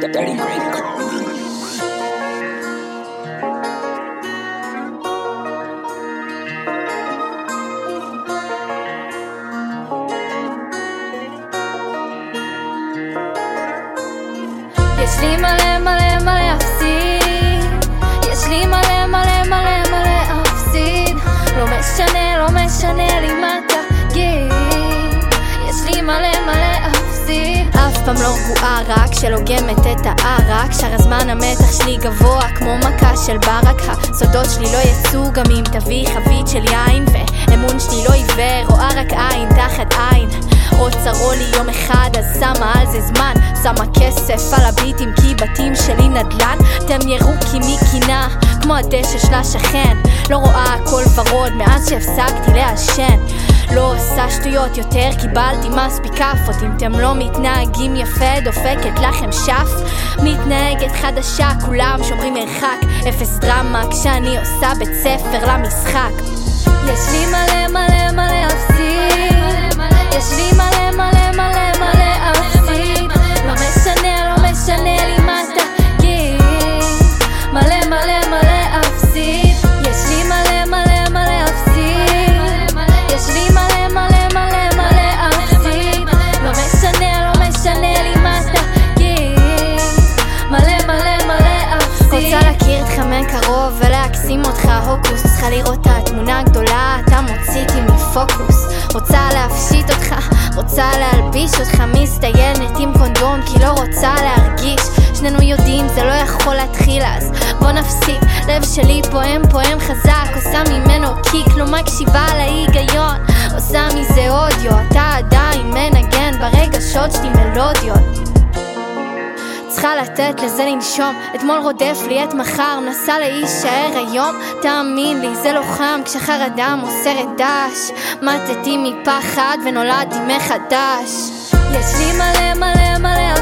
Dirty Great Call. My. פעם לא רגועה, רק שלוגמת את הערק שאר הזמן המתח שלי גבוה כמו מכה של ברק. הסודות שלי לא יצאו גם אם תביא חבית של יין ואמון שלי לא עיוור, רואה רק עין תחת עין. רוצה רולי יום אחד אז שמה על זה זמן. שמה כסף על הביטים כי בתים שלי נדל"ן. אתם ירוקים מקינה כמו הדשא של השכן. לא רואה הכל ורוד מאז שהפסקתי לעשן לא עושה שטויות יותר קיבלתי מספיק כאפות. אם אתם לא מתנהגים יפה דופקת לכם שף מתנהגת חדשה כולם שומרים מרחק. אפס דרמה כשאני עושה בית ספר למשחק. יש לי מלא מלא מלא אותך מקרוב ולהקסים אותך הוקוס. צריכה לראות את התמונה הגדולה אתה מוציא אותי מפוקוס. רוצה להפשיט אותך רוצה להלביש אותך. מסתיינת עם קונדום כי לא רוצה להרגיש. שנינו יודעים זה לא יכול להתחיל אז. בוא נפסיק לב שלי פועם פועם חזק. עושה ממנו קיק לא מקשיבה להיגיון. עושה מזה אודיו אתה עדיין מנגן. ברגשות שלי מלודיות צריכה לתת לזה לנשום. אתמול רודף לי את מחר מנסה להישאר היום. תאמין לי זה לא חם כשחרדה מוסרת דש. מתתי מפחד ונולדתי מחדש. יש לי מלא מלא מלא